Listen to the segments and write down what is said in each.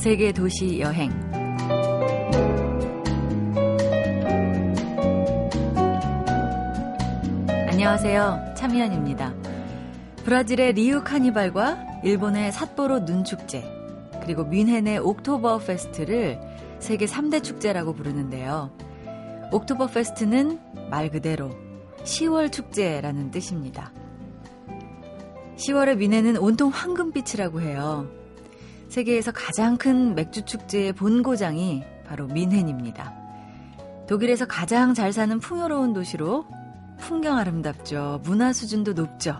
세계 도시 여행. 안녕하세요. 차미연입니다. 브라질의 리우 카니발과 일본의 삿포로 눈축제, 그리고 뮌헨의 옥토버 페스트를 세계 3대 축제라고 부르는데요. 옥토버 페스트는 말 그대로 10월 축제라는 뜻입니다. 10월의 뮌헨은 온통 황금빛이라고 해요. 세계에서 가장 큰 맥주 축제의 본고장이 바로 뮌헨입니다. 독일에서 가장 잘 사는 풍요로운 도시로 풍경 아름답죠. 문화 수준도 높죠.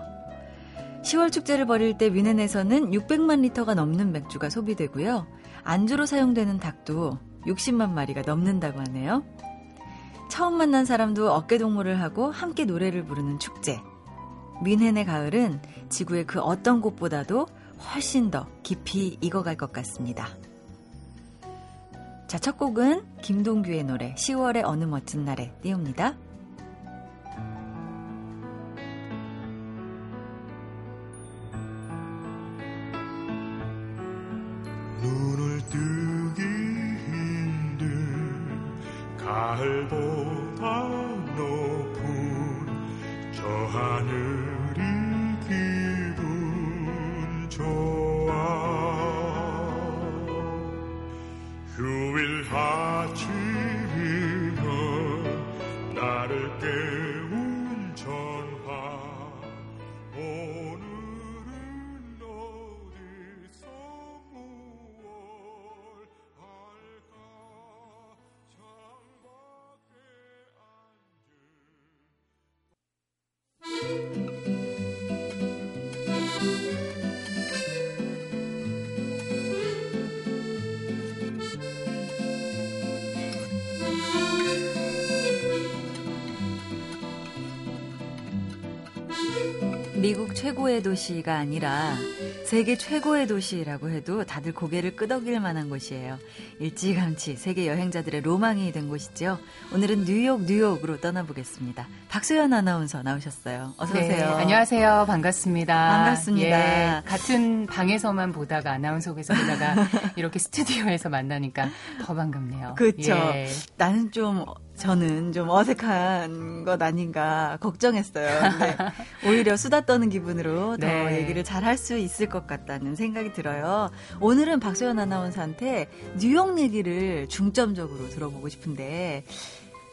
10월 축제를 벌일 때 뮌헨에서는 600만 리터가 넘는 맥주가 소비되고요. 안주로 사용되는 닭도 60만 마리가 넘는다고 하네요. 처음 만난 사람도 어깨동무를 하고 함께 노래를 부르는 축제. 뮌헨의 가을은 지구의 그 어떤 곳보다도 훨씬 더 깊이 익어갈 것 같습니다. 자, 첫 곡은 김동규의 노래 10월의 어느 멋진 날에 띄웁니다. 최고의 도시가 아니라 세계 최고의 도시라고 해도 다들 고개를 끄덕일 만한 곳이에요. 일찌감치 세계 여행자들의 로망이 된 곳이죠. 오늘은 뉴욕, 뉴욕으로 떠나보겠습니다. 박소연 아나운서 나오셨어요. 어서 오세요. 네, 안녕하세요. 반갑습니다. 반갑습니다. 예, 같은 방에서만 보다가 아나운서에서 보다가 이렇게 스튜디오에서 만나니까 더 반갑네요. 그렇죠. 예. 나는 좀 저는 좀 어색한 것 아닌가 걱정했어요. 근데 오히려 수다 떠는 기분으로 더 네. 얘기를 잘 할 수 있을 것 같다는 생각이 들어요. 오늘은 박소연 아나운서한테 뉴욕 얘기를 중점적으로 들어보고 싶은데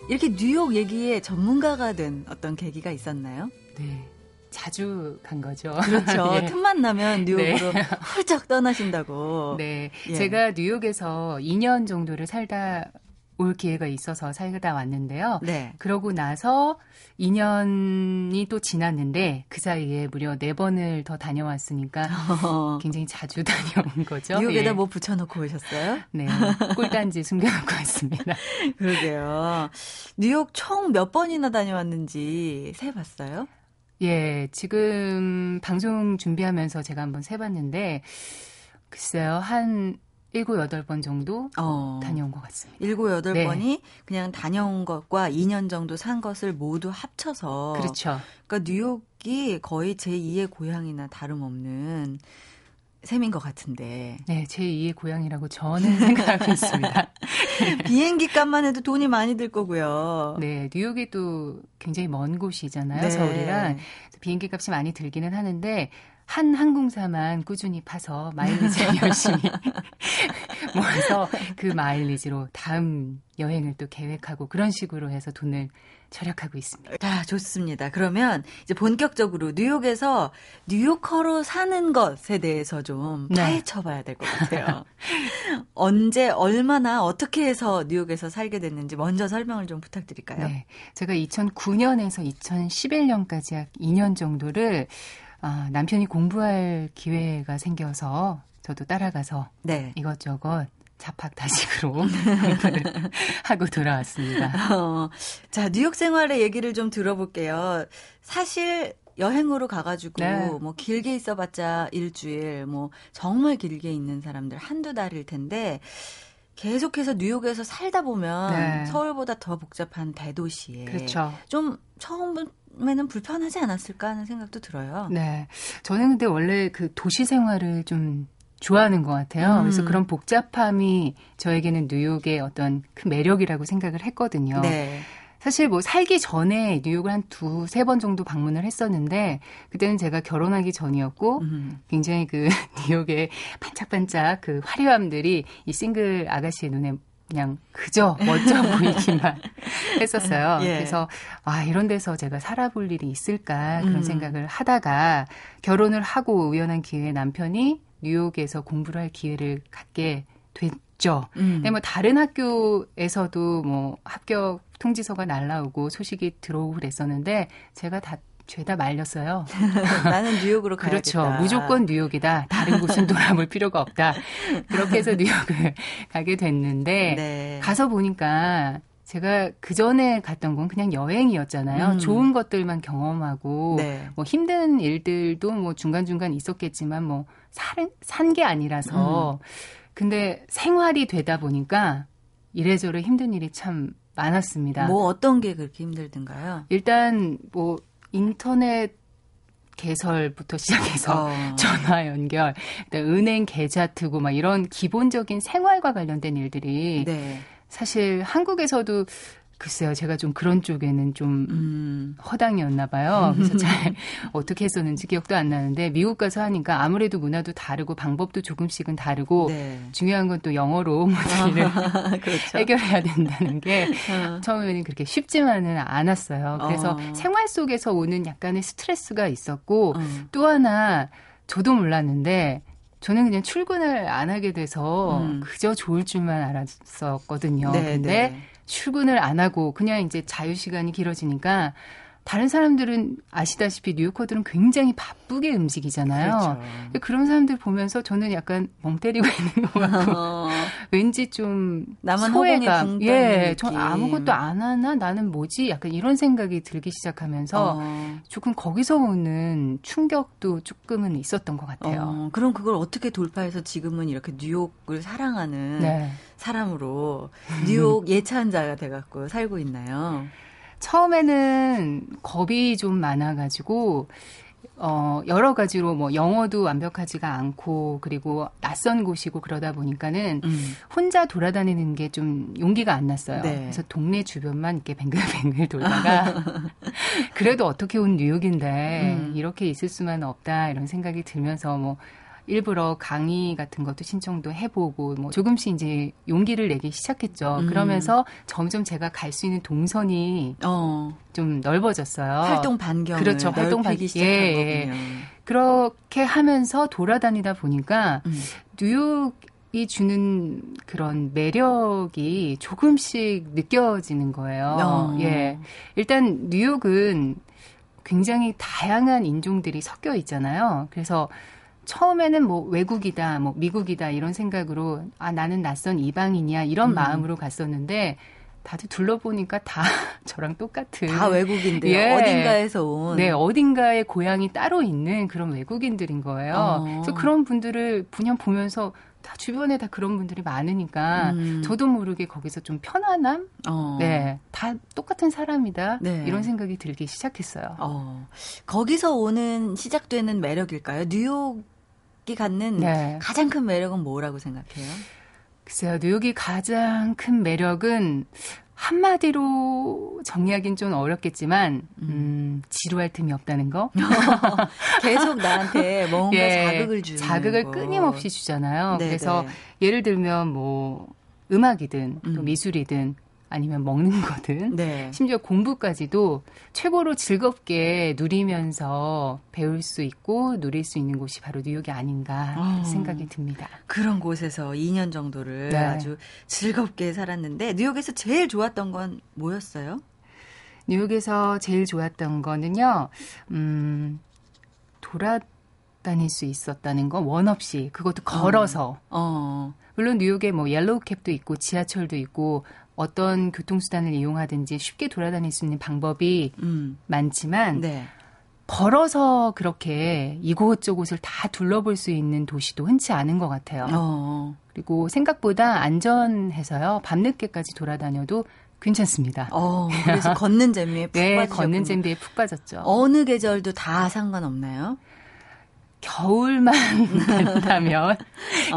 이렇게 뉴욕 얘기에 전문가가 된 어떤 계기가 있었나요? 네. 자주 간 거죠. 그렇죠. 예. 틈만 나면 뉴욕으로 훌쩍 떠나신다고. 네. 예. 제가 뉴욕에서 2년 정도를 살다 올 기회가 있어서 살다 왔는데요. 네. 그러고 나서 2년이 또 지났는데 그 사이에 무려 4번을 더 다녀왔으니까 굉장히 자주 다녀온 거죠. 뉴욕에다 예. 뭐 붙여놓고 오셨어요? 네. 꿀단지 숨겨놓고 왔습니다. 그러게요. 뉴욕 총 몇 번이나 다녀왔는지 세봤어요? 예, 지금 방송 준비하면서 제가 한번 세봤는데, 글쎄요, 한 일곱, 여덟 번 정도 어. 다녀온 것 같습니다. 일곱 여덟 네. 번이 그냥 다녀온 것과 2년 정도 산 것을 모두 합쳐서 그렇죠. 그러니까 뉴욕이 거의 제 2의 고향이나 다름없는 셈인 것 같은데 네, 제 2의 고향이라고 저는 생각하고 있습니다. 비행기 값만 해도 돈이 많이 들 거고요. 네, 뉴욕이 또 굉장히 먼 곳이잖아요, 네. 서울이랑. 비행기 값이 많이 들기는 하는데, 한 항공사만 꾸준히 파서 마일리지를 열심히 모아서 그 마일리지로 다음 여행을 또 계획하고 그런 식으로 해서 돈을 절약하고 있습니다. 자, 좋습니다. 그러면 이제 본격적으로 뉴욕에서 뉴요커로 사는 것에 대해서 좀 네. 파헤쳐 봐야 될 것 같아요. 언제, 얼마나, 어떻게 해서 뉴욕에서 살게 됐는지 먼저 설명을 좀 부탁드릴까요? 네. 제가 2009년에서 2011년까지 약 2년 정도를 아, 남편이 공부할 기회가 생겨서 저도 따라가서 네. 이것저것 자팍 다식으로 공부를 하고 돌아왔습니다. 어, 자, 뉴욕 생활의 얘기를 좀 들어볼게요. 사실 여행으로 가가지고 네. 뭐 길게 있어봤자 일주일, 뭐 정말 길게 있는 사람들 한두 달일 텐데 계속해서 뉴욕에서 살다 보면 네. 서울보다 더 복잡한 대도시에 그렇죠. 좀 처음 에는 불편하지 않았을까 하는 생각도 들어요. 네. 저는 근데 원래 그 도시 생활을 좀 좋아하는 것 같아요. 음. 그래서 그런 복잡함이 저에게는 뉴욕의 어떤 큰 매력이라고 생각을 했거든요. 네. 사실 뭐 살기 전에 뉴욕을 한 두 세 번 정도 방문을 했었는데 그때는 제가 결혼하기 전이었고 음. 굉장히 그 뉴욕의 반짝반짝 그 화려함들이 이 싱글 아가씨의 눈에 그냥 그저 멋져 보이기만 했었어요. 예. 그래서 와 이런 데서 제가 살아볼 일이 있을까 그런 음. 생각을 하다가 결혼을 하고 우연한 기회에 남편이 뉴욕에서 공부를 할 기회를 갖게 됐죠. 음. 근데 뭐 다른 학교에서도 뭐 합격 통지서가 날라오고 소식이 들어오고 그랬었는데 제가 다 죄다 말렸어요. 나는 뉴욕으로 가야겠다. 그렇죠. 무조건 뉴욕이다. 다른 곳은 돌아볼 필요가 없다. 그렇게 해서 뉴욕을 가게 됐는데 네. 가서 보니까 제가 그 전에 갔던 건 그냥 여행이었잖아요. 음. 좋은 것들만 경험하고 네. 뭐 힘든 일들도 뭐 중간중간 있었겠지만 뭐 산 게 아니라서 음. 근데 생활이 되다 보니까 이래저래 힘든 일이 참 많았습니다. 뭐 어떤 게 그렇게 힘들든가요? 일단 뭐 인터넷 개설부터 시작해서 어. 전화 연결, 은행 계좌 트고 막 이런 기본적인 생활과 관련된 일들이 네. 사실 한국에서도 글쎄요, 제가 좀 그런 쪽에는 좀 음. 허당이었나 봐요. 그래서 잘 어떻게 했었는지 기억도 안 나는데 미국 가서 하니까 아무래도 문화도 다르고 방법도 조금씩은 다르고 네. 중요한 건 또 영어로 모든 일을 그렇죠. 해결해야 된다는 게 어. 처음에는 그렇게 쉽지만은 않았어요. 그래서 어. 생활 속에서 오는 약간의 스트레스가 있었고 어. 또 하나 저도 몰랐는데 저는 그냥 출근을 안 하게 돼서 음. 그저 좋을 줄만 알았었거든요. 네, 근데 네. 출근을 안 하고 그냥 이제 자유 시간이 길어지니까 다른 사람들은 아시다시피 뉴요커들은 굉장히 바쁘게 움직이잖아요. 그렇죠. 그런 사람들 보면서 저는 약간 멍 때리고 있는 것 같고 어. 왠지 좀 나만 소외감. 예, 전 느낌. 아무것도 안 하나 나는 뭐지? 약간 이런 생각이 들기 시작하면서 어. 조금 거기서 오는 충격도 조금은 있었던 것 같아요. 어, 그럼 그걸 어떻게 돌파해서 지금은 이렇게 뉴욕을 사랑하는 네. 사람으로 뉴욕 예찬자가 돼갖고 살고 있나요? 처음에는 겁이 좀 많아가지고 어, 여러 가지로 뭐 영어도 완벽하지가 않고 그리고 낯선 곳이고 그러다 보니까는 음. 혼자 돌아다니는 게 좀 용기가 안 났어요. 네. 그래서 동네 주변만 이렇게 뱅글뱅글 돌다가 그래도 어떻게 온 뉴욕인데 음. 이렇게 있을 수만 없다 이런 생각이 들면서 뭐 일부러 강의 같은 것도 신청도 해보고 뭐 조금씩 이제 용기를 내기 시작했죠. 음. 그러면서 점점 제가 갈 수 있는 동선이 어, 좀 넓어졌어요. 활동 반경을 그렇죠. 활동 반- 넓히기 시작한 예, 예. 거군요. 그렇게 하면서 돌아다니다 보니까 음. 뉴욕 이 주는 그런 매력이 조금씩 느껴지는 거예요. 어. 예. 일단 뉴욕은 굉장히 다양한 인종들이 섞여 있잖아요. 그래서 처음에는 뭐 외국이다, 뭐 미국이다 이런 생각으로 아 나는 낯선 이방인이야 이런 음. 마음으로 갔었는데 다들 둘러보니까 다 저랑 똑같은 다 외국인들 예. 어딘가에서 온 네, 어딘가에 고향이 따로 있는 그런 외국인들인 거예요. 어. 그래서 그런 분들을 그냥 보면서 다 주변에 다 그런 분들이 많으니까 음. 저도 모르게 거기서 좀 편안함? 어. 네, 다 똑같은 사람이다. 네. 이런 생각이 들기 시작했어요. 어. 거기서 오는 시작되는 매력일까요? 뉴욕 이 갖는 네. 가장 큰 매력은 뭐라고 생각해요? 글쎄요, 뉴욕이 가장 큰 매력은 한마디로 정리하긴 좀 어렵겠지만, 음, 지루할 틈이 없다는 거. 계속 나한테 뭔가 예, 자극을 주는 자극을 거. 끊임없이 주잖아요. 네, 그래서 네. 예를 들면 뭐 음악이든 또 음. 미술이든 아니면 먹는 거든 네. 심지어 공부까지도 최고로 즐겁게 누리면서 배울 수 있고 누릴 수 있는 곳이 바로 뉴욕이 아닌가 어. 생각이 듭니다. 그런 곳에서 2년 정도를 네. 아주 즐겁게 살았는데 뉴욕에서 제일 좋았던 건 뭐였어요? 뉴욕에서 제일 좋았던 거는요, 음, 돌아 다닐 수 있었다는 거, 원 없이, 그것도 걸어서. 어. 물론 뉴욕에 뭐 yellow cab도 있고 지하철도 있고 어떤 교통수단을 이용하든지 쉽게 돌아다닐 수 있는 방법이 음. 많지만 네. 걸어서 그렇게 이곳저곳을 다 둘러볼 수 있는 도시도 흔치 않은 것 같아요. 어. 그리고 생각보다 안전해서요. 밤늦게까지 돌아다녀도 괜찮습니다. 어. 그래서 걷는 재미에 푹 네, 빠지셨군요. 걷는 잼비에 푹 빠졌죠. 어느 계절도 다 상관없나요? 겨울만 된다면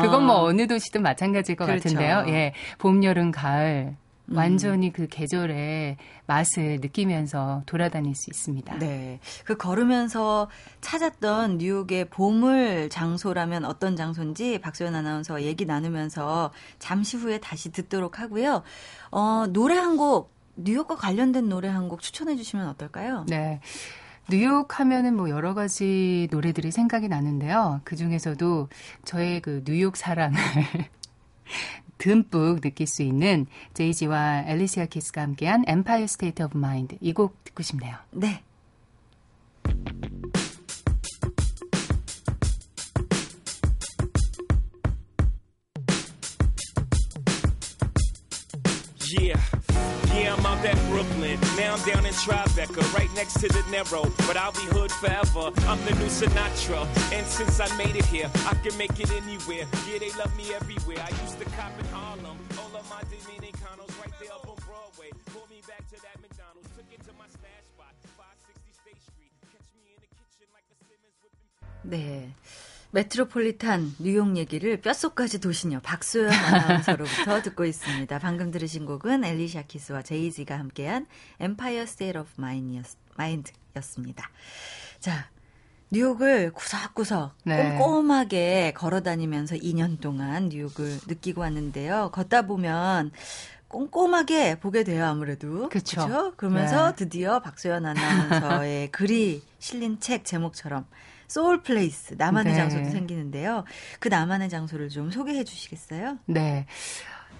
그건 뭐 어. 어느 도시든 마찬가지일 것 그렇죠. 같은데요. 예. 봄, 여름, 가을 음. 완전히 그 계절의 맛을 느끼면서 돌아다닐 수 있습니다. 네. 그 걸으면서 찾았던 뉴욕의 보물 장소라면 어떤 장소인지 박소연 아나운서와 얘기 나누면서 잠시 후에 다시 듣도록 하고요. 어, 노래 한 곡, 뉴욕과 관련된 노래 한 곡 추천해 주시면 어떨까요? 네. 뉴욕 하면은 뭐 여러 가지 노래들이 생각이 나는데요. 그 중에서도 저의 그 뉴욕 사랑을 듬뿍 느낄 수 있는 제이지와 앨리시아 키스가 함께한 Empire State of Mind 이 곡 듣고 싶네요. 네. Yeah, yeah, at Brooklyn. Now I'm down in Tribeca, right next to the Narrow. But I'll be hood forever. I'm the new Sinatra. And since I made it here, I can make it anywhere. Yeah, they love me everywhere. I used to cop in Harlem. All of my Dominicanos right there up on Broadway. Pulled me back to that McDonald's. Took it to my stash spot, 560 State Street. Catch me in the kitchen like a Simmons whipping. 네. 메트로폴리탄 뉴욕 얘기를 뼈속까지 도시녀 박소연 아나운서로부터 듣고 있습니다. 방금 들으신 곡은 엘리샤 키스와 제이지가 함께한 Empire State of Mind이었, Mind였습니다. 자, 뉴욕을 구석구석 네. 꼼꼼하게 걸어 다니면서 2년 동안 뉴욕을 느끼고 왔는데요. 걷다 보면 꼼꼼하게 보게 돼요, 아무래도. 그쵸? 그러면서 네. 드디어 박소연 아나운서의 글이 실린 책 제목처럼 soul place 나만의 네. 장소도 생기는데요. 그 나만의 장소를 좀 소개해 주시겠어요? 네.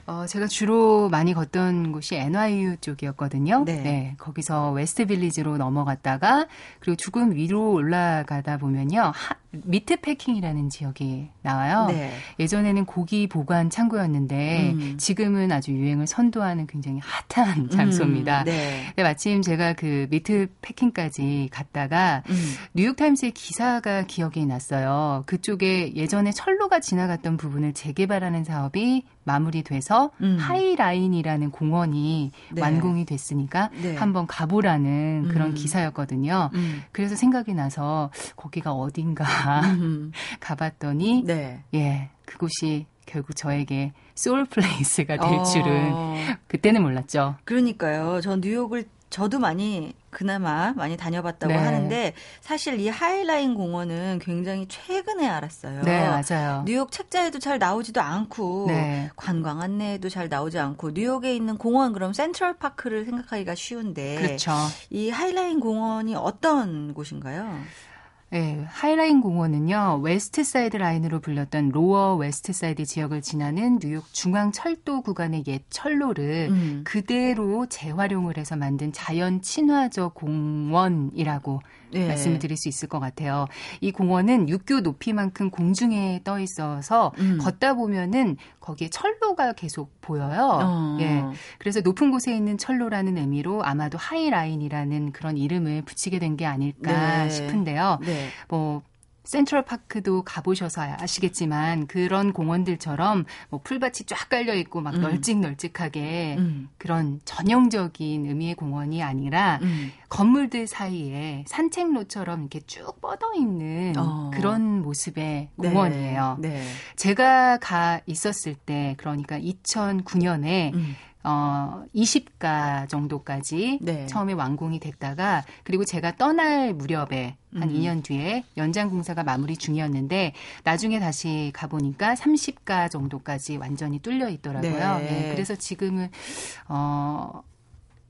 어, 제가 주로 많이 걷던 곳이 NYU 쪽이었거든요. 네. 거기서 웨스트 빌리지로 넘어갔다가 그리고 조금 위로 올라가다 보면요. 하, 미트 패킹이라는 지역이 나와요. 네. 예전에는 고기 보관 창고였는데 음. 지금은 아주 유행을 선도하는 굉장히 핫한 장소입니다. 음, 네. 근데 마침 제가 그 미트 패킹까지 갔다가 음. 뉴욕타임스의 기사가 기억이 났어요. 그쪽에 예전에 철로가 지나갔던 부분을 재개발하는 사업이 마무리돼서 음. 하이라인이라는 공원이 네. 완공이 됐으니까 네. 한번 가보라는 그런 음. 기사였거든요. 음. 그래서 생각이 나서 거기가 어딘가 음. 가봤더니 네. 예 그곳이 결국 저에게 soul place가 될 어, 줄은 그때는 몰랐죠. 그러니까요. 전 뉴욕을 저도 많이 그나마 많이 다녀봤다고 네. 하는데 사실 이 하이라인 공원은 굉장히 최근에 알았어요. 네 맞아요. 뉴욕 책자에도 잘 나오지도 않고 네. 관광 안내에도 잘 나오지 않고 뉴욕에 있는 공원 그럼 센트럴 파크를 생각하기가 쉬운데 그렇죠. 이 하이라인 공원이 어떤 곳인가요? 네, 하이라인 공원은요, 웨스트 사이드 라인으로 불렸던 로어 웨스트 사이드 지역을 지나는 뉴욕 중앙 철도 구간의 옛 철로를 음. 그대로 재활용을 해서 만든 자연 친화적 공원이라고 네. 말씀을 드릴 수 있을 것 같아요. 이 공원은 육교 높이만큼 공중에 떠 있어서 음. 걷다 보면은 거기에 철로가 계속 보여요. 어. 예. 그래서 높은 곳에 있는 철로라는 의미로 아마도 하이라인이라는 그런 이름을 붙이게 된 게 아닐까 네. 싶은데요. 네. 뭐 센트럴 파크도 가보셔서 아시겠지만 그런 공원들처럼 뭐 풀밭이 쫙 깔려 있고 막 음. 널찍널찍하게 음. 그런 전형적인 의미의 공원이 아니라 음. 건물들 사이에 산책로처럼 이렇게 쭉 뻗어 있는 어. 그런 모습의 네. 공원이에요. 네. 제가 가 있었을 때 그러니까 2009년에 음. 어 20가 정도까지 네. 처음에 완공이 됐다가 그리고 제가 떠날 무렵에 한 음. 2년 뒤에 연장 공사가 마무리 중이었는데 나중에 다시 가 보니까 30가 정도까지 완전히 뚫려 있더라고요. 네. 예, 그래서 지금은 어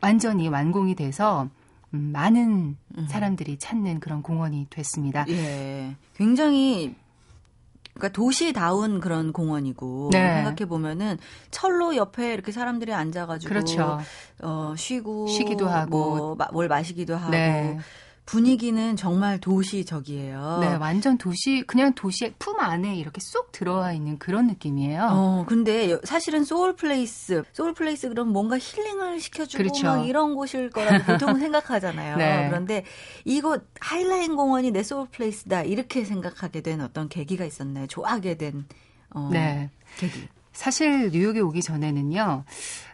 완전히 완공이 돼서 음, 많은 음. 사람들이 찾는 그런 공원이 됐습니다. 예. 굉장히 그러니까 도시다운 그런 공원이고 네. 생각해 보면은 철로 옆에 이렇게 사람들이 앉아가지고 그렇죠. 어 쉬고 쉬기도 하고. 뭐, 마- 뭘 마시기도 하고 네. 분위기는 정말 도시적이에요. 네, 완전 도시 그냥 도시의 품 안에 이렇게 쏙 들어와 있는 그런 느낌이에요. 어, 근데 여- 사실은 soul place, soul place 그럼 뭔가 힐링을 시켜주고 그렇죠. 막 이런 곳일 거라고 보통 생각하잖아요. 네. 그런데 이곳 하이라인 공원이 내 소울 플레이스다 이렇게 생각하게 된 어떤 계기가 있었나요? 좋아하게 된 어, 네. 계기. 사실 뉴욕에 오기 전에는요.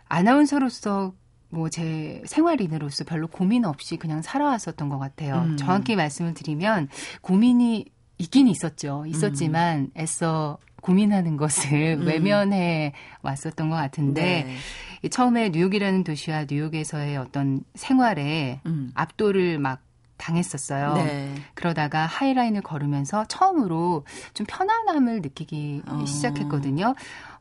아나운서로서 뭐 제 생활인으로서 별로 고민 없이 그냥 살아왔었던 것 같아요. 음. 정확히 말씀을 드리면 고민이 있긴 있었죠. 있었지만 애써 고민하는 것을 음. 외면해 왔었던 것 같은데 네. 이 처음에 뉴욕이라는 도시와 뉴욕에서의 어떤 생활에 음. 압도를 막 당했었어요. 네. 그러다가 하이라인을 걸으면서 처음으로 좀 편안함을 느끼기 어. 시작했거든요.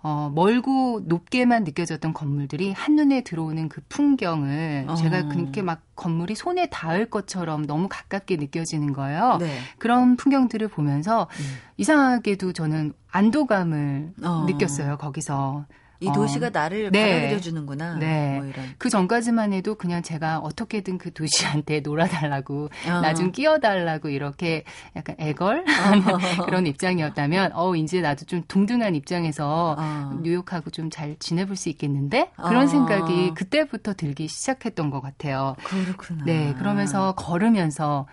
어, 멀고 높게만 느껴졌던 건물들이 한눈에 들어오는 그 풍경을 어. 제가 그렇게 막 건물이 손에 닿을 것처럼 너무 가깝게 느껴지는 거예요. 네. 그런 풍경들을 보면서 음. 이상하게도 저는 안도감을 어. 느꼈어요, 거기서. 이 어. 도시가 나를 네. 받아들여 주는구나. 네. 뭐. 그 전까지만 해도 그냥 제가 어떻게든 그 도시한테 놀아달라고 어. 나좀 끼워달라고 이렇게 약간 애걸 그런 입장이었다면 어 이제 나도 좀 동등한 입장에서 어. 뉴욕하고 좀 잘 지내볼 수 있겠는데 그런 어. 생각이 그때부터 들기 시작했던 것 같아요. 그렇구나. 네 그러면서 걸으면서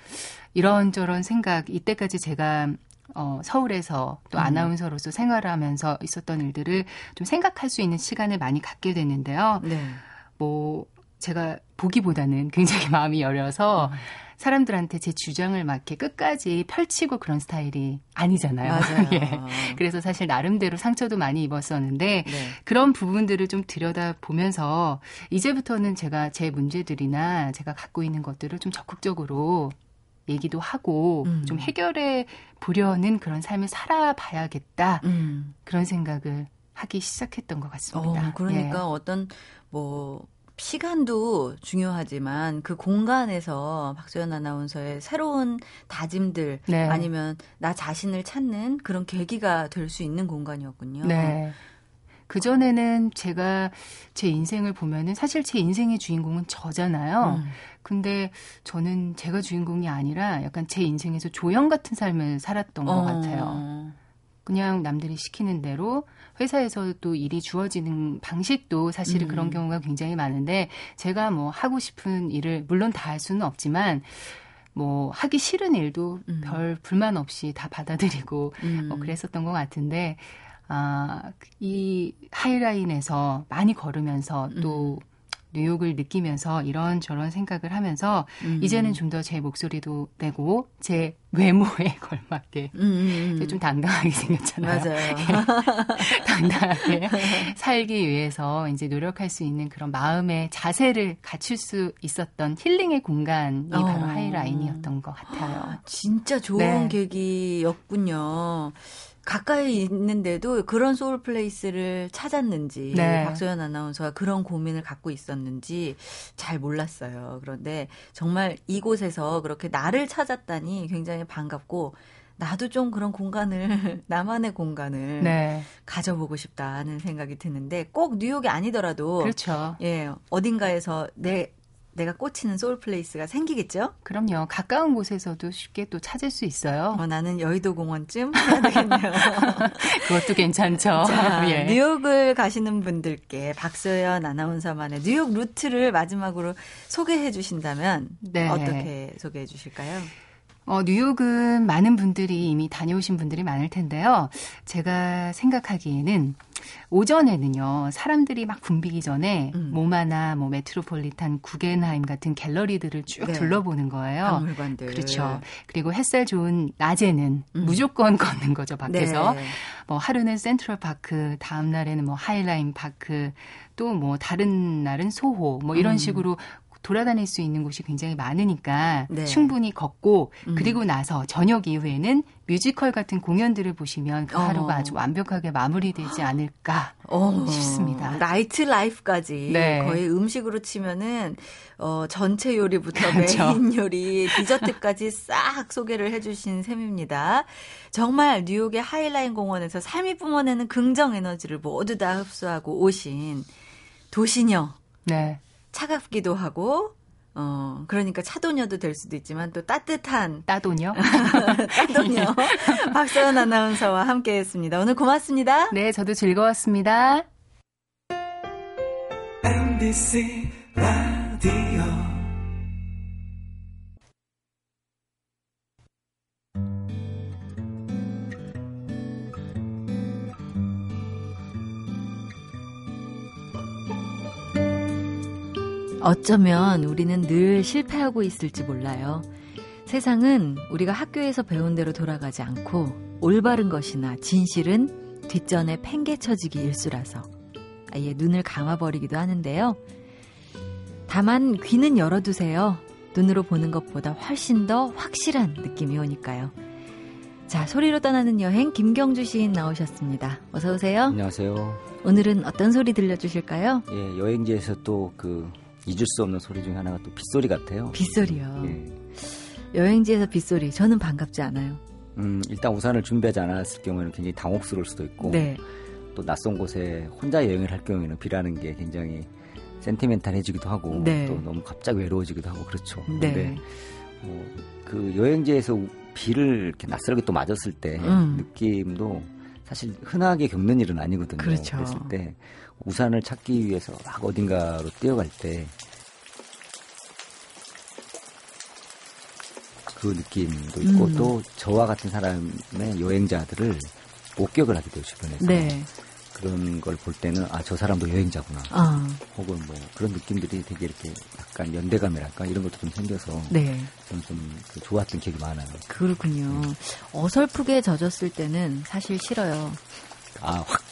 이런저런 생각 이때까지 제가 어, 서울에서 또 음. 아나운서로서 생활을 하면서 있었던 일들을 좀 생각할 수 있는 시간을 많이 갖게 됐는데요. 네. 뭐 제가 보기보다는 굉장히 마음이 열려서 사람들한테 제 주장을 막 이렇게 끝까지 펼치고 그런 스타일이 아니잖아요. 맞아요. 예. 그래서 사실 나름대로 상처도 많이 입었었는데 네. 그런 부분들을 좀 들여다 보면서 이제부터는 제가 제 문제들이나 제가 갖고 있는 것들을 좀 적극적으로 얘기도 하고 음. 좀 해결해 보려는 그런 삶을 살아봐야겠다 음. 그런 생각을 하기 시작했던 것 같습니다. 어, 그러니까 예. 어떤 뭐 시간도 중요하지만 그 공간에서 박소연 아나운서의 새로운 다짐들 네. 아니면 나 자신을 찾는 그런 계기가 될 수 있는 공간이었군요. 네. 그전에는 제가 제 인생을 보면은 사실 제 인생의 주인공은 저잖아요. 음. 근데 저는 제가 주인공이 아니라 약간 제 인생에서 조형 같은 삶을 살았던 것 어. 같아요. 그냥 남들이 시키는 대로 회사에서 또 일이 주어지는 방식도 사실은 음. 그런 경우가 굉장히 많은데 제가 뭐 하고 싶은 일을 물론 다 할 수는 없지만 뭐 하기 싫은 일도 음. 별 불만 없이 다 받아들이고 음. 뭐 그랬었던 것 같은데 아, 이 하이라인에서 많이 걸으면서 또 뉴욕을 느끼면서 이런저런 생각을 하면서 음. 이제는 좀 더 제 목소리도 내고 제 외모에 걸맞게 음, 음, 음. 좀 당당하게 생겼잖아요. 맞아요. 당당하게 살기 위해서 이제 노력할 수 있는 그런 마음의 자세를 갖출 수 있었던 힐링의 공간이 어. 바로 하이라인이었던 것 같아요. 진짜 좋은 네. 계기였군요. 가까이 있는데도 그런 소울 플레이스를 찾았는지 네. 박소연 아나운서가 그런 고민을 갖고 있었는지 잘 몰랐어요. 그런데 정말 이곳에서 그렇게 나를 찾았다니 굉장히 반갑고 나도 좀 그런 공간을 나만의 공간을 네, 가져보고 싶다는 생각이 드는데 꼭 뉴욕이 아니더라도 그렇죠. 예 어딘가에서 내 내가 꽂히는 soul place가 생기겠죠? 그럼요. 가까운 곳에서도 쉽게 또 찾을 수 있어요. 어, 나는 여의도 공원쯤 해야 되겠네요. 그것도 괜찮죠. 자, 예. 뉴욕을 가시는 분들께 박소연 아나운서만의 뉴욕 루트를 마지막으로 소개해 주신다면 네. 어떻게 소개해 주실까요? 어, 뉴욕은 많은 분들이 이미 다녀오신 분들이 많을 텐데요. 제가 생각하기에는 오전에는요, 사람들이 막 붐비기 전에 음. 모마나 뭐 메트로폴리탄 구겐하임 같은 갤러리들을 쭉 네. 둘러보는 거예요. 박물관들. 그렇죠. 그리고 햇살 좋은 낮에는 음. 무조건 걷는 거죠, 밖에서. 네. 뭐 하루는 센트럴 파크, 다음 날에는 뭐 하이라인 파크, 또 뭐 다른 날은 소호, 뭐 이런 음. 식으로 돌아다닐 수 있는 곳이 굉장히 많으니까 네. 충분히 걷고 음. 그리고 나서 저녁 이후에는 뮤지컬 같은 공연들을 보시면 그 어. 하루가 아주 완벽하게 마무리되지 않을까 어, 싶습니다. night life까지 네. 거의 음식으로 치면은 어, 전채 요리부터 그렇죠. 메인 요리, 디저트까지 싹 소개를 해주신 셈입니다. 정말 뉴욕의 하이라인 공원에서 삶이 뿜어내는 긍정 에너지를 모두 다 흡수하고 오신 도시녀. 네. 차갑기도 하고 어 그러니까 차도녀도 될 수도 있지만 또 따뜻한 따돈요? 따도녀 박서연 아나운서와 함께 했습니다. 오늘 고맙습니다. 네, 저도 즐거웠습니다. MBC 라디오 어쩌면 우리는 늘 실패하고 있을지 몰라요. 세상은 우리가 학교에서 배운 대로 돌아가지 않고 올바른 것이나 진실은 뒷전에 팽개쳐지기 일수라서 아예 눈을 감아버리기도 하는데요. 다만 귀는 열어두세요. 눈으로 보는 것보다 훨씬 더 확실한 느낌이 오니까요. 자, 소리로 떠나는 여행 김경주 시인 나오셨습니다. 어서 오세요. 안녕하세요. 오늘은 어떤 소리 들려주실까요? 예, 여행지에서 또 그 잊을 수 없는 소리 중에 하나가 또 빗소리 같아요. 빗소리요. 예. 여행지에서 빗소리. 저는 반갑지 않아요. 음, 일단 우산을 준비하지 않았을 경우에는 굉장히 당혹스러울 수도 있고 네. 또 낯선 곳에 혼자 여행을 할 경우에는 비라는 게 굉장히 센티멘탈해지기도 하고 네. 또 너무 갑자기 외로워지기도 하고 그렇죠. 네. 근데 뭐, 그 여행지에서 우- 비를 이렇게 낯설게 또 맞았을 때 음. 느낌도 사실 흔하게 겪는 일은 아니거든요. 그렇죠. 랬을 때 우산을 찾기 위해서 막 어딘가로 뛰어갈 때 그 느낌도 있고 음. 또 저와 같은 사람의 여행자들을 목격을 하게 돼요 주변에서 네. 그런 걸 볼 때는 아 저 사람도 여행자구나 아, 혹은 뭐 그런 느낌들이 되게 이렇게 약간 연대감이랄까 이런 것도 좀 생겨서 네. 저는 좀그 좋았던 기억이 많아요. 그렇군요. 어설프게 젖었을 때는 사실 싫어요. 아 확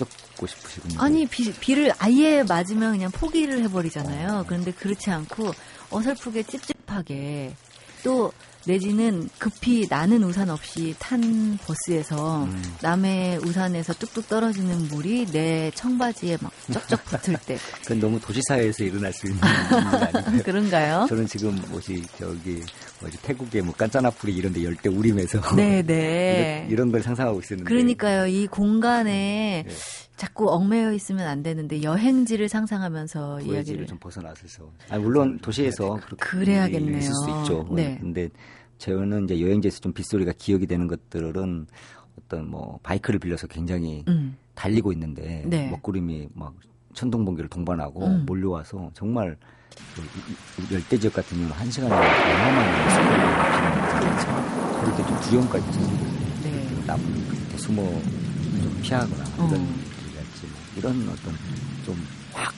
적고 싶으시군요. 아니, 비, 비를 아예 맞으면 그냥 포기를 해버리잖아요. 그런데 그렇지 않고 어설프게 찝찝하게 또 내지는 급히 나는 우산 없이 탄 버스에서 음. 남의 우산에서 뚝뚝 떨어지는 물이 내 청바지에 막 쩍쩍 붙을 때. 그건 너무 도시사회에서 일어날 수 있는 아니고요. 그런가요? 저는 지금 뭐지 저기 뭐지 태국의 뭐 깐짜나풀이 이런데 열대 우림에서 네, 네. 이런, 이런 걸 상상하고 있었는데 그러니까요. 이 공간에 네. 자꾸 얽매여 있으면 안 되는데 여행지를 상상하면서 이야기를 좀 벗어나서서 아, 물론 도시에서 그렇게 그래야겠네요. 있을 수 있죠. 네. 근데 저는 이제 여행지에서 좀 빗소리가 기억이 되는 것들은 어떤 뭐 바이크를 빌려서 굉장히 음. 달리고 있는데 네. 먹구름이 막 천둥번개를 동반하고 음. 몰려와서 정말 그 열대 지역 같은 경우는 한 시간에 얼마만에 속도를 비는 그럴 때 좀 두려움까지 생기거든요. 네. 나무 밑에 숨어 좀 피하거나 어. 이런 일 이런 어떤 좀 확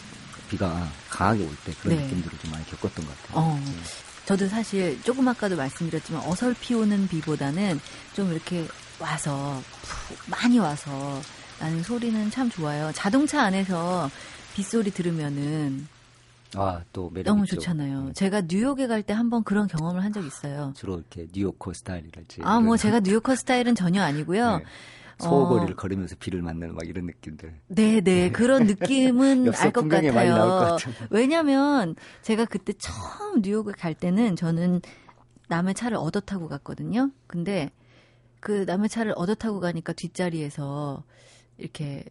비가 강하게 올 때 그런 네. 느낌들을 좀 많이 겪었던 것 같아요. 어. 저도 사실 조금 아까도 말씀드렸지만 어설피 오는 비보다는 좀 이렇게 와서 푹 많이 와서 나는 소리는 참 좋아요. 자동차 안에서 빗소리 들으면은 아, 또 매력 너무 있죠. 좋잖아요. 음. 제가 뉴욕에 갈 때 한번 그런 경험을 한 적이 있어요. 주로 이렇게 뉴요커 스타일이랄지. 아, 뭐 이런 제가 뉴요커 스타일은 전혀 아니고요. 네. 소거리를 어. 걸으면서 비를 맞는 막 이런 느낌들. 네, 네. 그런 느낌은 알 것 같아요. 왜냐면 제가 그때 처음 뉴욕을 갈 때는 저는 남의 차를 얻어 타고 갔거든요. 근데 그 남의 차를 얻어 타고 가니까 뒷자리에서 이렇게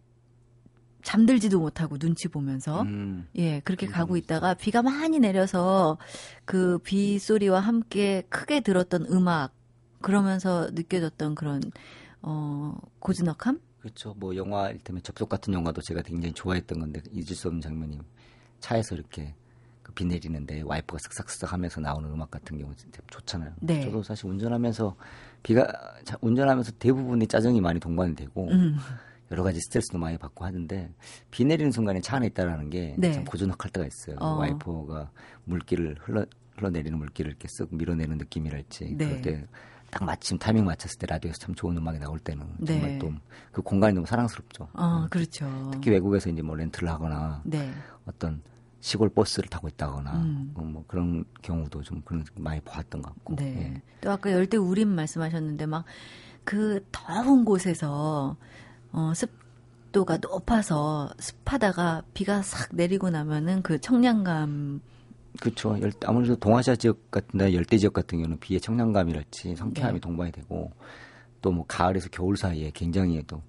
잠들지도 못하고 눈치 보면서 음, 예, 그렇게 가고 있다가 비가 많이 내려서 그 비 소리와 함께 크게 들었던 음악 그러면서 느껴졌던 그런 어 고즈넉함? 그렇죠. 뭐 영화 일테면 접속 같은 영화도 제가 굉장히 좋아했던 건데 잊을 수 없는 장면이 차에서 이렇게 그비 내리는데 와이프가 쓱싹쓱싹 하면서 나오는 음악 같은 경우 진짜 좋잖아요. 네. 저도 사실 운전하면서 비가 자- 운전하면서 대부분이 짜증이 많이 동반이 되고 음. 여러 가지 스트레스도 많이 받고 하는데 비 내리는 순간에 차 안에 있다라는 게참 네. 고즈넉할 때가 있어요. 어. 와이퍼가 물기를 흘러 흘러내리는 물기를 이렇게 쓱 밀어내는 느낌이랄지 네. 그럴 때 딱 마침 타이밍 맞췄을 때 라디오에서 참 좋은 음악이 나올 때는 네. 정말 또 그 공간이 너무 사랑스럽죠. 어, 그렇죠. 특히 외국에서 이제 뭐 렌트를 하거나 네. 어떤 시골 버스를 타고 있다거나 음. 어, 뭐 그런 경우도 좀 그런 많이 보았던 것 같고. 네. 예. 또 아까 열대 우림 말씀하셨는데 막 그 더운 곳에서 어 습도가 높아서 습하다가 비가 싹 내리고 나면은 그 청량감 그렇죠. 열, 아무래도 동아시아 지역 같은 데 열대 지역 같은 경우는 비의 청량감이랄지 상쾌함이 네. 동반이 되고 또 뭐 가을에서 겨울 사이에 굉장히 또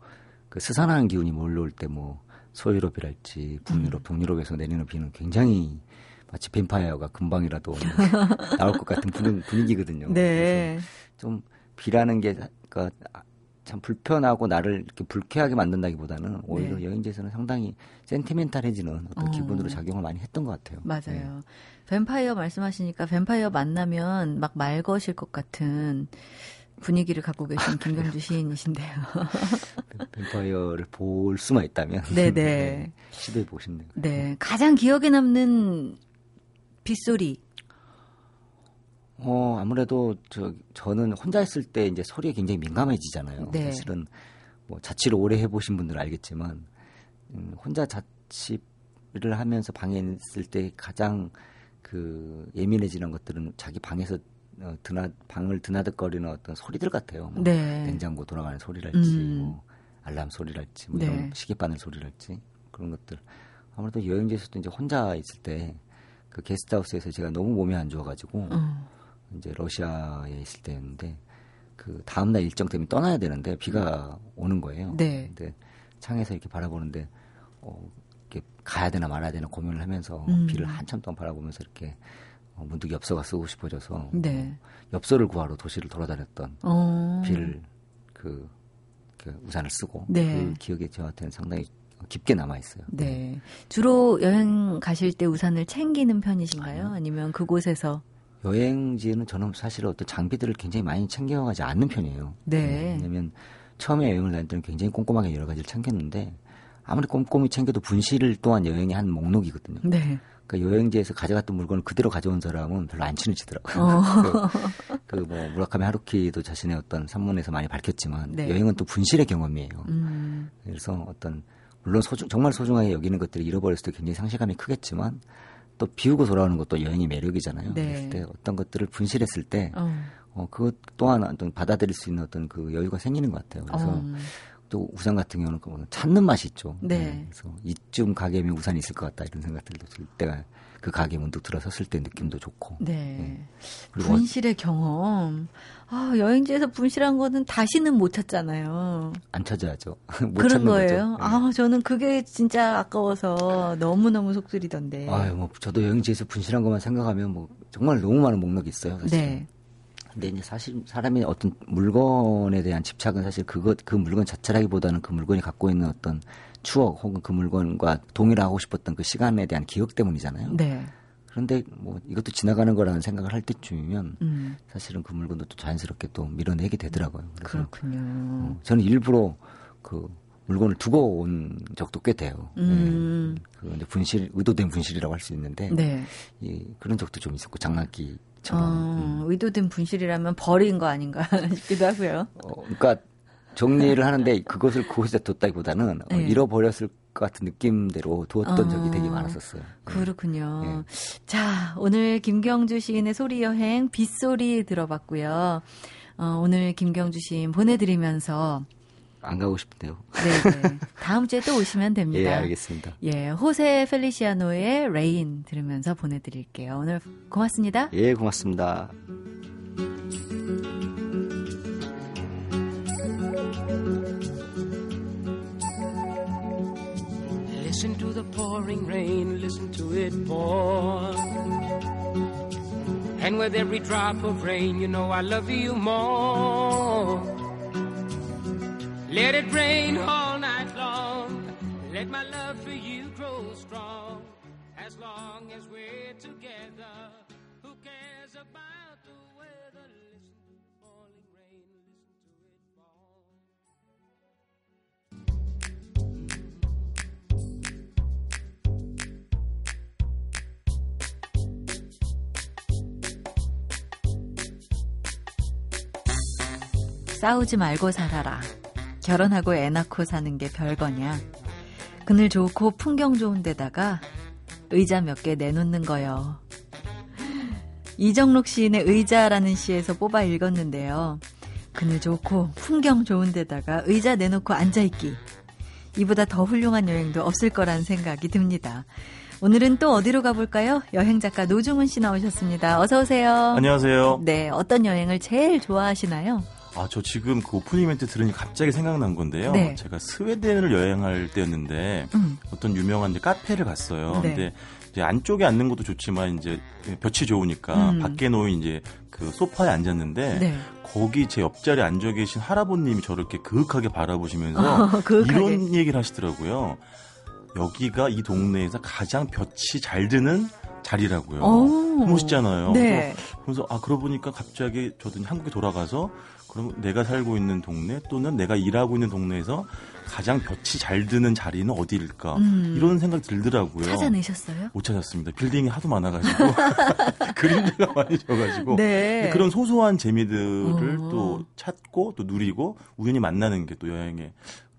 그 스산한 기운이 몰려올 때뭐 소유럽이랄지 북유럽, 음. 동유럽에서 내리는 비는 굉장히 마치 뱀파이어가 금방이라도 나올 것 같은 분위, 분위기거든요. 네. 그래서 좀 비라는 게 그러니까 참 불편하고 나를 이렇게 불쾌하게 만든다기보다는 오히려 네. 여행지에서는 상당히 센티멘탈해지는 어떤 어. 기분으로 작용을 많이 했던 것 같아요. 맞아요. 뱀파이어 말씀하시니까 뱀파이어 만나면 막 말 거실 것 같은 분위기를 갖고 계신 김경주 시인이신데요. 네. 뱀파이어를 볼 수만 있다면 네네. 시도해 보고 싶네요. 네. 가장 기억에 남는 빗소리. 어, 아무래도 저 저는 혼자 있을 때 이제 소리에 굉장히 민감해지잖아요. 네. 사실은 뭐 자취를 오래 해보신 분들은 알겠지만 음, 혼자 자취를 하면서 방에 있을 때 가장 그 예민해지는 것들은 자기 방에서 어, 드나 방을 드나득거리는 어떤 소리들 같아요. 뭐 네. 냉장고 돌아가는 소리랄지, 음. 뭐 알람 소리랄지, 뭐 네. 이런 시계바늘 소리랄지 그런 것들. 아무래도 여행지에서도 이제 혼자 있을 때 그 게스트하우스에서 제가 너무 몸이 안 좋아가지고 어. 이제 러시아에 있을 때였는데 그 다음날 일정 때문에 떠나야 되는데 비가 오는 거예요. 네. 근데 창에서 이렇게 바라보는데 어, 이렇게 가야 되나 말아야 되나 고민을 하면서 음. 비를 한참 동안 바라보면서 이렇게 어, 문득 엽서가 쓰고 싶어져서 네. 엽서를 구하러 도시를 돌아다녔던 어. 비를 그, 그 우산을 쓰고 네. 그 기억이 저한테는 상당히 깊게 남아 있어요. 네. 주로 여행 가실 때 우산을 챙기는 편이신가요? 아니요. 아니면 그곳에서 여행지에는 저는 사실 어떤 장비들을 굉장히 많이 챙겨가지 않는 편이에요. 네. 왜냐면 처음에 여행을 다닐 때는 굉장히 꼼꼼하게 여러 가지를 챙겼는데 아무리 꼼꼼히 챙겨도 분실 또한 여행의 한 목록이거든요. 네. 그러니까 여행지에서 가져갔던 물건을 그대로 가져온 사람은 별로 안 친해지더라고요. 어. 그뭐 무라카미 하루키도 자신의 어떤 산문에서 많이 밝혔지만 네. 여행은 또 분실의 경험이에요. 음. 그래서 어떤 물론 소중 정말 소중하게 여기는 것들을 잃어버렸을 때 굉장히 상실감이 크겠지만 또 비우고 돌아오는 것도 여행의 매력이잖아요. 네. 그랬을 때 어떤 것들을 분실했을 때 어. 어, 그것 또한 어떤 받아들일 수 있는 어떤 그 여유가 생기는 것 같아요. 그래서 어. 또 우산 같은 경우는 그 찾는 맛이 있죠. 네. 그래서 이쯤 가게면 우산이 있을 것 같다 이런 생각들도 들 때가 그 가게 문득 들어섰을 때 느낌도 좋고. 네. 그리고 분실의 경험. 아, 여행지에서 분실한 거는 다시는 못 찾잖아요. 안 찾아야죠. 못 그런 찾는 거예요. 거죠. 네. 아, 저는 그게 진짜 아까워서 너무너무 속쓰리던데. 아유, 뭐 저도 여행지에서 분실한 것만 생각하면 뭐 정말 너무 많은 목록이 있어요. 사실. 네. 근데 이제 사실 사람이 어떤 물건에 대한 집착은 사실 그것 그 물건 자체라기보다는 그 물건이 갖고 있는 어떤 추억 혹은 그 물건과 동일하고 싶었던 그 시간에 대한 기억 때문이잖아요. 네. 그런데 뭐 이것도 지나가는 거라는 생각을 할 때쯤이면 음. 사실은 그 물건도 또 자연스럽게 또 밀어내게 되더라고요. 그래서 그렇군요. 어, 저는 일부러 그 물건을 두고 온 적도 꽤 돼요. 음. 네. 그 이제 분실 의도된 분실이라고 할 수 있는데 네. 이, 그런 적도 좀 있었고 장난기 처럼. 어, 의도된 분실이라면 버린 거 아닌가 싶기도 하고요. 어, 그러니까 정리를 하는데 그것을 그곳에 뒀다기보다는 어, 네. 잃어버렸을 것 같은 느낌대로 두었던 어. 적이 되게 많았었어요. 네. 그렇군요. 자, 오늘 김경주 시인의 소리 여행 빗소리 들어봤고요. 어, 오늘 김경주 시인 보내드리면서 안 가고 싶네요. 네, 다음 주에 또 오시면 됩니다. 예, 알겠습니다. 예, 호세 펠리시아노의 Rain 들으면서 보내드릴게요. 오늘 고맙습니다. 예, 고맙습니다. The pouring rain, listen to it pour. And with every drop of rain, you know I love you more. Let it rain all night long. Let my love for you grow strong. As long as we're together, 싸우지 말고 살아라. 결혼하고 애 낳고 사는 게 별거냐. 그늘 좋고 풍경 좋은 데다가 의자 몇 개 내놓는 거요. 이정록 시인의 의자라는 시에서 뽑아 읽었는데요. 그늘 좋고 풍경 좋은 데다가 의자 내놓고 앉아있기. 이보다 더 훌륭한 여행도 없을 거란 생각이 듭니다. 오늘은 또 어디로 가볼까요? 여행 작가 노중훈 씨 나오셨습니다. 어서 오세요. 안녕하세요. 네, 어떤 여행을 제일 좋아하시나요? 아, 저 지금 그 오프닝 멘트 들으니 갑자기 생각난 건데요. 네. 제가 스웨덴을 여행할 때였는데 음. 어떤 유명한 이제 카페를 갔어요. 네. 근데 이제 안쪽에 앉는 것도 좋지만 이제 볕이 좋으니까 음. 밖에 놓인 이제 그 소파에 앉았는데 네. 거기 제 옆자리에 앉아 계신 할아버님이 저를 이렇게 그윽하게 바라보시면서 어, 그윽하게. 이런 얘기를 하시더라고요. 여기가 이 동네에서 가장 볕이 잘 드는 자리라고요. 오. 멋있잖아요. 네. 그래서 아 그러고 보니까 갑자기 저도 한국에 돌아가서 그럼 내가 살고 있는 동네 또는 내가 일하고 있는 동네에서 가장 볕이 잘 드는 자리는 어디일까? 음. 이런 생각이 들더라고요. 찾아내셨어요? 못 찾았습니다. 빌딩이 하도 많아가지고 그림자가 많이 져가지고 네. 그런 소소한 재미들을 어. 또 찾고 또 누리고 우연히 만나는 게 또 여행의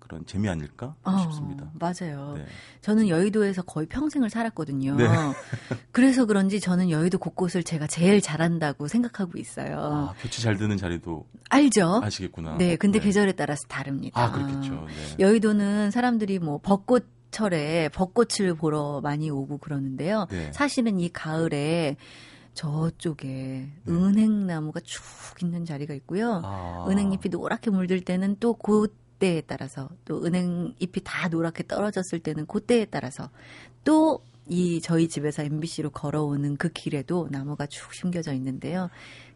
그런 재미 아닐까 어, 싶습니다. 맞아요. 네. 저는 여의도에서 거의 평생을 살았거든요. 네. 그래서 그런지 저는 여의도 곳곳을 제가 제일 잘한다고 생각하고 있어요. 아, 볕이 잘 드는 자리도 알죠? 아시겠구나. 네, 근데 계절에 따라서 다릅니다. 아 그렇겠죠. 네. 여의도는 사람들이 뭐 벚꽃 철에 벚꽃을 보러 많이 오고 그러는데요. 네. 사실은 이 가을에 저쪽에 네. 은행나무가 쭉 있는 자리가 있고요. 아. 은행잎이 노랗게 물들 때는 또 그 때에 따라서 또 은행 잎이 다 노랗게 떨어졌을 때는 그때에 따라서 또 이 저희 집에서 MBC로 걸어오는 그 길에도 나무가 쭉 심겨져 있는데요.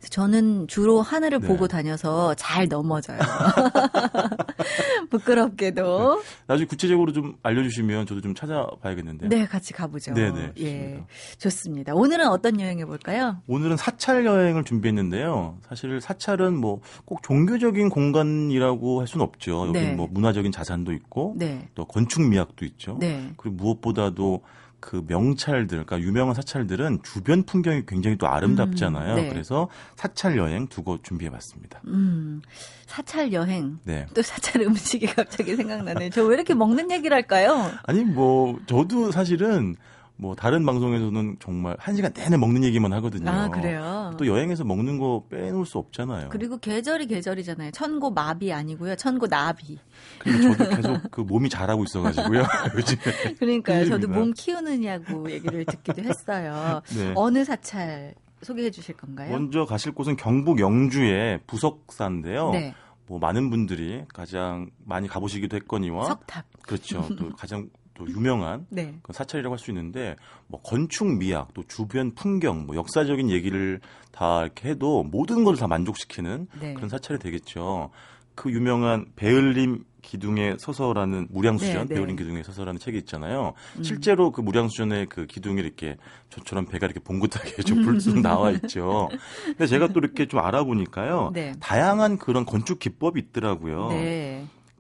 저는 주로 하늘을 네. 보고 다녀서 잘 넘어져요. 부끄럽게도. 나중에 구체적으로 좀 알려주시면 저도 좀 찾아봐야겠는데요. 네, 같이 가보죠. 네 네, 예, 좋습니다. 좋습니다. 오늘은 어떤 여행 해볼까요? 오늘은 사찰 여행을 준비했는데요. 사실 사찰은 뭐 꼭 종교적인 공간이라고 할 수는 없죠. 여기 네. 뭐 문화적인 자산도 있고 네, 또 건축 미학도 있죠. 네. 그리고 무엇보다도 그 명찰들, 그러니까 유명한 사찰들은 주변 풍경이 굉장히 또 아름답잖아요. 음, 네. 그래서 사찰 여행 두 곳 준비해봤습니다. 음, 사찰 여행. 네. 또 사찰 음식이 갑자기 생각나네. 저왜 이렇게 먹는 얘기를 할까요? 아니 뭐 저도 사실은 뭐 다른 방송에서는 정말 한 시간 내내 먹는 얘기만 하거든요. 아, 그래요? 또 여행에서 먹는 거 빼놓을 수 없잖아요. 그리고 계절이 계절이잖아요. 천고 마비 아니고요. 천고 나비. 그리고 저도 계속 그 몸이 자라고 있어가지고요. 요즘에. 그러니까요. 저도. 몸 키우느냐고 얘기를 듣기도 했어요. 네. 어느 사찰 소개해 주실 건가요? 먼저 가실 곳은 경북 영주의 부석사인데요. 네. 뭐 많은 분들이 가장 많이 가보시기도 했거니와 석탑. 그렇죠. 또 가장 또 유명한 네. 그 사찰이라고 할 수 있는데 뭐 건축 미학 또 주변 풍경 뭐 역사적인 얘기를 다 이렇게 해도 모든 걸 다 만족시키는 네. 그런 사찰이 되겠죠. 그 유명한 베을림 기둥에 서서라는 무량수전 네, 네. 베을림 기둥에 서서라는 책이 있잖아요. 음. 실제로 그 무량수전의 그 기둥이 이렇게 저처럼 배가 이렇게 봉긋하게 좀 불쑥 나와 있죠. 근데 제가 또 이렇게 좀 알아보니까요. 네. 다양한 그런 건축 기법이 있더라고요.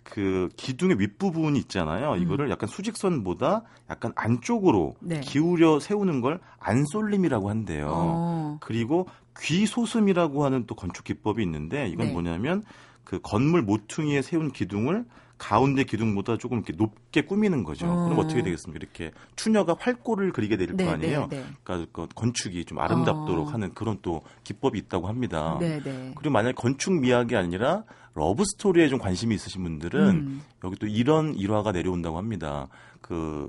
네. 그 기둥의 윗부분이 있잖아요. 이거를 약간 수직선보다 약간 안쪽으로 음. 네. 기울여 세우는 걸 안솔림이라고 한대요. 어. 그리고 귀솟음이라고 하는 또 건축 기법이 있는데 이건 네. 뭐냐면 그 건물 모퉁이에 세운 기둥을 가운데 기둥보다 조금 이렇게 높게 꾸미는 거죠. 어. 그럼 어떻게 되겠습니까? 이렇게 추녀가 활꼴을 그리게 될거 네, 아니에요. 네, 네. 그러니까 그 건축이 좀 아름답도록 어. 하는 그런 또 기법이 있다고 합니다. 네, 네. 그리고 만약 에 건축 미학이 아니라 러브 스토리에 좀 관심이 있으신 분들은 음. 여기 또 이런 일화가 내려온다고 합니다. 그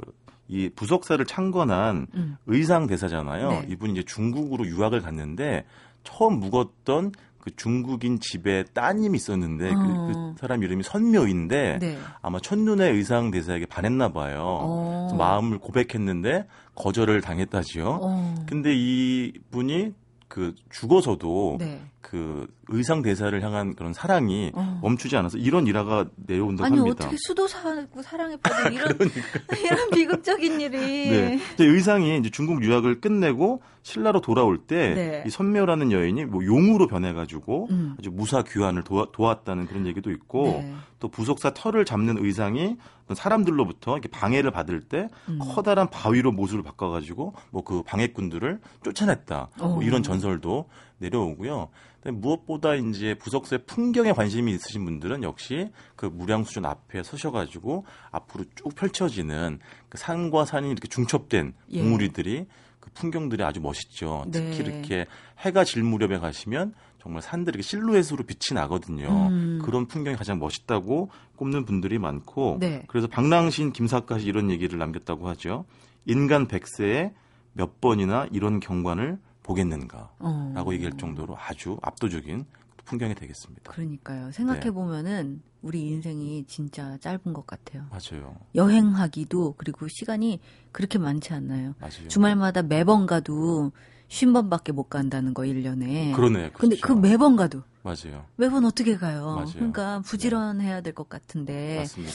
이 부석사를 창건한 음. 의상 대사잖아요. 네. 이분이 이제 중국으로 유학을 갔는데 처음 묵었던 그 중국인 집에 따님이 있었는데 그- 그, 어. 사람 이름이 선묘인데 네. 아마 첫눈에 의상 대사에게 반했나 봐요. 어. 마음을 고백했는데 거절을 당했다지요. 어. 근데 이 분이 그 죽어서도 네. 그 의상 대사를 향한 그런 사랑이 어. 멈추지 않아서 이런 일화가 내려온다고 아니 합니다. 어떻게 수도 사고 사랑에 빠진 이런 이런 비극적인 일이 네. 의상이 이제 중국 유학을 끝내고 신라로 돌아올 때 네. 이 선묘라는 여인이 뭐 용으로 변해가지고 음. 아주 무사 귀환을 도와, 도왔다는 그런 얘기도 있고 네. 또 부속사 털을 잡는 의상이 사람들로부터 이렇게 방해를 받을 때 음. 커다란 바위로 모습을 바꿔가지고 뭐 그 방해꾼들을 쫓아냈다 뭐 어. 이런 전설도 내려오고요. 근데 무엇보다 이제 부석사의 풍경에 관심이 있으신 분들은 역시 그 무량수전 앞에 서셔가지고 앞으로 쭉 펼쳐지는 그 산과 산이 이렇게 중첩된 예. 봉우리들이 그 풍경들이 아주 멋있죠. 특히 네. 이렇게 해가 질 무렵에 가시면 정말 산들이 이렇게 실루엣으로 빛이 나거든요. 음. 그런 풍경이 가장 멋있다고 꼽는 분들이 많고 네. 그래서 방랑신 김사까지 이런 얘기를 남겼다고 하죠. 인간 백세에 몇 번이나 이런 경관을 보겠는가라고 어. 얘기할 정도로 아주 압도적인 풍경이 되겠습니다. 그러니까요. 생각해 네. 보면은 우리 인생이 진짜 짧은 것 같아요. 맞아요. 여행하기도 그리고 시간이 그렇게 많지 않나요? 맞아요. 주말마다 매번 가도 쉰 번밖에 못 간다는 거 1년에. 그러네요. 근데 그렇죠. 그 매번 가도 맞아요. 매번 어떻게 가요? 맞아요. 그러니까 부지런해야 될 것 같은데. 맞습니다.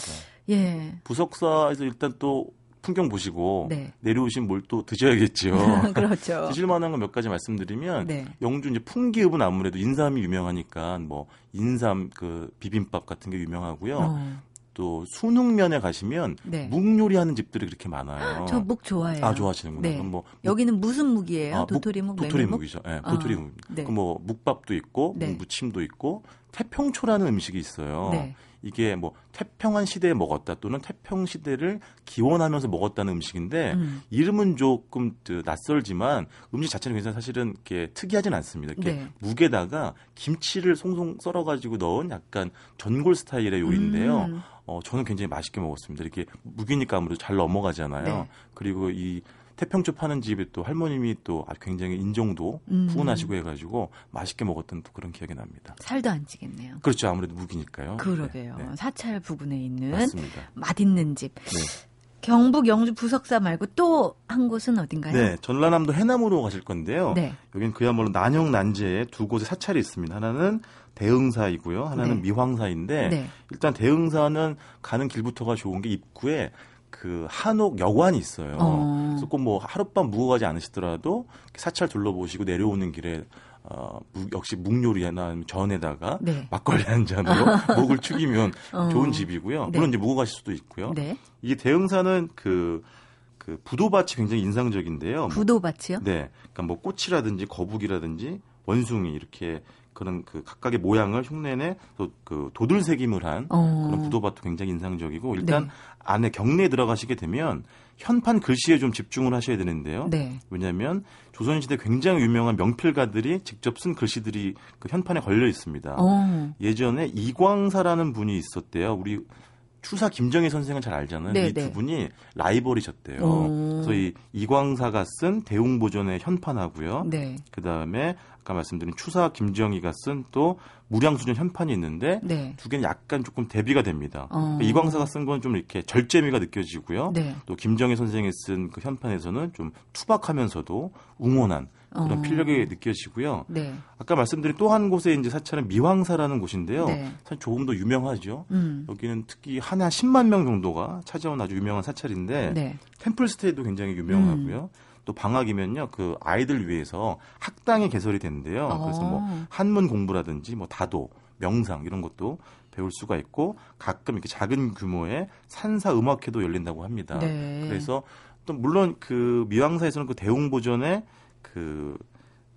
예. 부석사에서 일단 또 풍경 보시고 네. 내려오신 뭘 또 드셔야겠죠. 그렇죠. 드실 만한 거몇 가지 말씀드리면 네. 영주 이제 풍기읍은 아무래도 인삼이 유명하니까 뭐 인삼 그 비빔밥 같은 게 유명하고요. 어, 또 순흥면에 가시면 네. 묵 요리하는 집들이 그렇게 많아요. 저 묵 좋아해요. 아 좋아하시는구나. 네. 그럼 뭐 여기는 무슨 묵이에요? 아, 묵- 도토리 묵, 도토리 메밀묵? 묵이죠. 예, 아, 도토리 묵. 네. 그뭐 묵밥도 있고 네. 무침도 있고 태평초라는 음식이 있어요. 네. 이게 뭐 태평한 시대에 먹었다 또는 태평 시대를 기원하면서 먹었다는 음식인데 음. 이름은 조금 그 낯설지만 음식 자체는 굉장히 사실은 이렇게 특이하진 않습니다. 이렇게 네. 묵에다가 김치를 송송 썰어가지고 넣은 약간 전골 스타일의 요리인데요. 음. 어, 저는 굉장히 맛있게 먹었습니다. 이렇게 묵이니까 아무래도 잘 넘어가잖아요. 네. 그리고 이 태평초 파는 집에 또 할머님이 또 굉장히 인정도 음. 후원하시고 해가지고 맛있게 먹었던 또 그런 기억이 납니다. 살도 안 찌겠네요. 그렇죠. 아무래도 묵이니까요. 그러게요. 네, 네. 사찰 부근에 있는 맞습니다. 맛있는 집. 네. 경북 영주 부석사 말고 또 한 곳은 어딘가요? 네, 전라남도 해남으로 가실 건데요. 네. 여긴 그야말로 난영 난제에 두 곳의 사찰이 있습니다. 하나는 대흥사이고요. 하나는 네. 미황사인데 네. 일단 대흥사는 가는 길부터가 좋은 게 입구에 그 한옥 여관이 있어요. 어. 그래서 꼭 뭐 하룻밤 묵어 가지 않으시더라도 사찰 둘러보시고 내려오는 길에 어, 묵- 역시 묵요리나 전에다가 네. 막걸리 한 잔으로 목을 축이면 어. 좋은 집이고요. 네. 물론 이제 묵어 가실 수도 있고요. 네. 이게 대흥사는 그, 그 부도밭이 굉장히 인상적인데요. 뭐 부도밭이요? 네. 그러니까 뭐 꽃이라든지 거북이라든지 원숭이 이렇게 그런 그 각각의 모양을 흉내내 또그 도들 새김을 한 어. 그런 부도밭도 굉장히 인상적이고 일단 네. 안에 경내에 들어가시게 되면 현판 글씨에 좀 집중을 하셔야 되는데요. 네. 왜냐하면 조선시대 굉장히 유명한 명필가들이 직접 쓴 글씨들이 그 현판에 걸려 있습니다. 어. 예전에 이광사라는 분이 있었대요. 우리 추사 김정희 선생은 잘 알잖아요. 네, 이두 네. 분이 라이벌이셨대요. 오. 그래서 이 이광사가 쓴 대웅보전의 현판하고요. 네. 그 다음에 아까 말씀드린 추사 김정희가 쓴 또 무량수전 현판이 있는데 네. 두 개는 약간 조금 대비가 됩니다. 어. 그러니까 이광사가 쓴 건 좀 이렇게 절제미가 느껴지고요. 네. 또 김정희 선생이 쓴 그 현판에서는 좀 투박하면서도 웅원한 그런 어. 필력이 느껴지고요. 네. 아까 말씀드린 또 한 곳에 이제 사찰은 미황사라는 곳인데요. 네. 사실 조금 더 유명하죠. 음. 여기는 특히 한해 10만 명 정도가 찾아온 아주 유명한 사찰인데 네. 템플스테이도 굉장히 유명하고요. 또 방학이면요, 그 아이들 위해서 학당이 개설이 된대요. 그래서 뭐 어. 한문 공부라든지 뭐 다도, 명상 이런 것도 배울 수가 있고 가끔 이렇게 작은 규모의 산사 음악회도 열린다고 합니다. 네. 그래서 또 물론 그 미왕사에서는 그 대웅보전에 그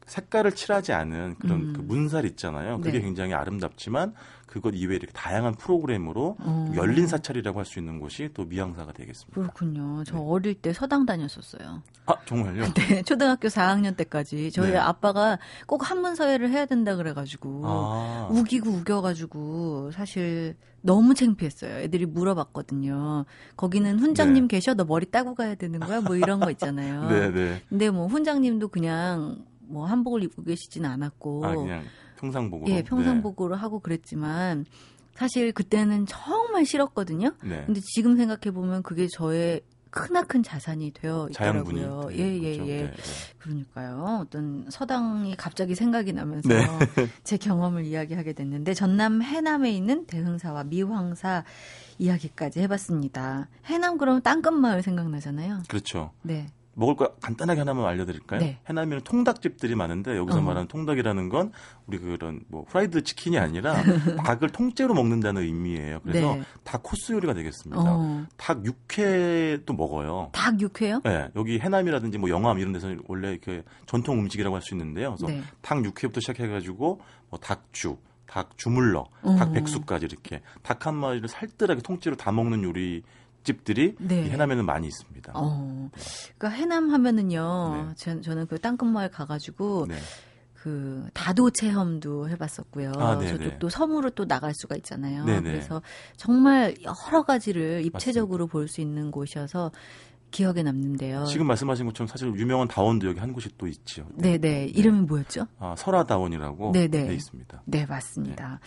색깔을 칠하지 않은 그런 음. 그 문살 있잖아요. 그게 네. 굉장히 아름답지만 그것 이외에 이렇게 다양한 프로그램으로 어. 열린 사찰이라고 할 수 있는 곳이 또 미양사가 되겠습니다. 그렇군요. 저 네. 어릴 때 서당 다녔었어요. 아 정말요? 네, 초등학교 4학년 때까지 저희 네. 아빠가 꼭 한문 서예를 해야 된다 그래가지고 아, 우기고 우겨가지고 사실 너무 창피했어요. 애들이 물어봤거든요. 거기는 훈장님 계셔? 너 머리 따고 가야 되는 거야? 뭐 이런 거 있잖아요. 네 네. 근데 뭐 훈장님도 그냥 뭐 한복을 입고 계시진 않았고 아 평상복으로. 예 평상복으로 하고 그랬지만 사실 그때는 정말 싫었거든요. 네. 네. 근데 지금 생각해 보면 그게 저의 크나큰 자산이 되어. 있더라고요. 되는 예예 예. 예. 네, 네. 그러니까요. 어떤 서당이 갑자기 생각이 나면서 네. 제 경험을 이야기하게 됐는데 전남 해남에 있는 대흥사와 미황사 이야기까지 해봤습니다. 해남 그러면 땅끝마을 생각나잖아요. 그렇죠. 네. 먹을 거 간단하게 하나만 알려드릴까요? 네. 해남에는 통닭집들이 많은데 여기서 어. 말하는 통닭이라는 건 우리 그런 뭐 프라이드 치킨이 아니라 닭을 통째로 먹는다는 의미예요. 그래서 네. 닭 코스 요리가 되겠습니다. 어, 닭 육회도 먹어요. 닭 육회요? 네, 여기 해남이라든지 뭐 영암 이런 데서는 원래 그 전통 음식이라고 할 수 있는데요. 그래서 네. 닭 육회부터 시작해가지고 뭐 닭죽, 닭 주물러, 어. 닭 백숙까지 이렇게 닭 한 마리를 살뜰하게 통째로 다 먹는 요리 집들이 네. 이 해남에는 많이 있습니다. 어, 그러니까 해남 하면은요. 네. 전, 저는 그 땅끝마을 가가지고 네. 그 다도 체험도 해봤었고요. 아, 네네. 저쪽도 섬으로 또 나갈 수가 있잖아요. 네네. 그래서 정말 여러 가지를 입체적으로 볼 수 있는 곳이어서 기억에 남는데요. 지금 말씀하신 것처럼 사실 유명한 다원도 여기 한 곳이 또 있죠. 네네 이름이 뭐였죠? 아, 설화다원이라고 네네. 돼 있습니다. 네 맞습니다.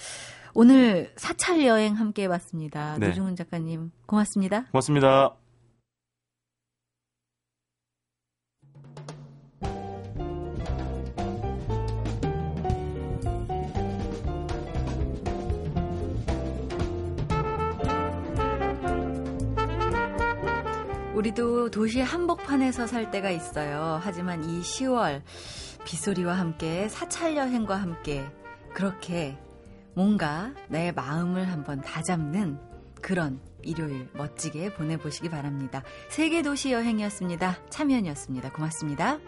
오늘 사찰 여행 함께 해봤습니다. 네. 노중훈 작가님 고맙습니다. 고맙습니다. 우리도 도시 한복판에서 살 때가 있어요. 하지만 이 10월 빗소리와 함께 사찰 여행과 함께 그렇게 뭔가 내 마음을 한번 다잡는 그런 일요일 멋지게 보내보시기 바랍니다. 세계 도시 여행이었습니다. 참여연이었습니다. 고맙습니다.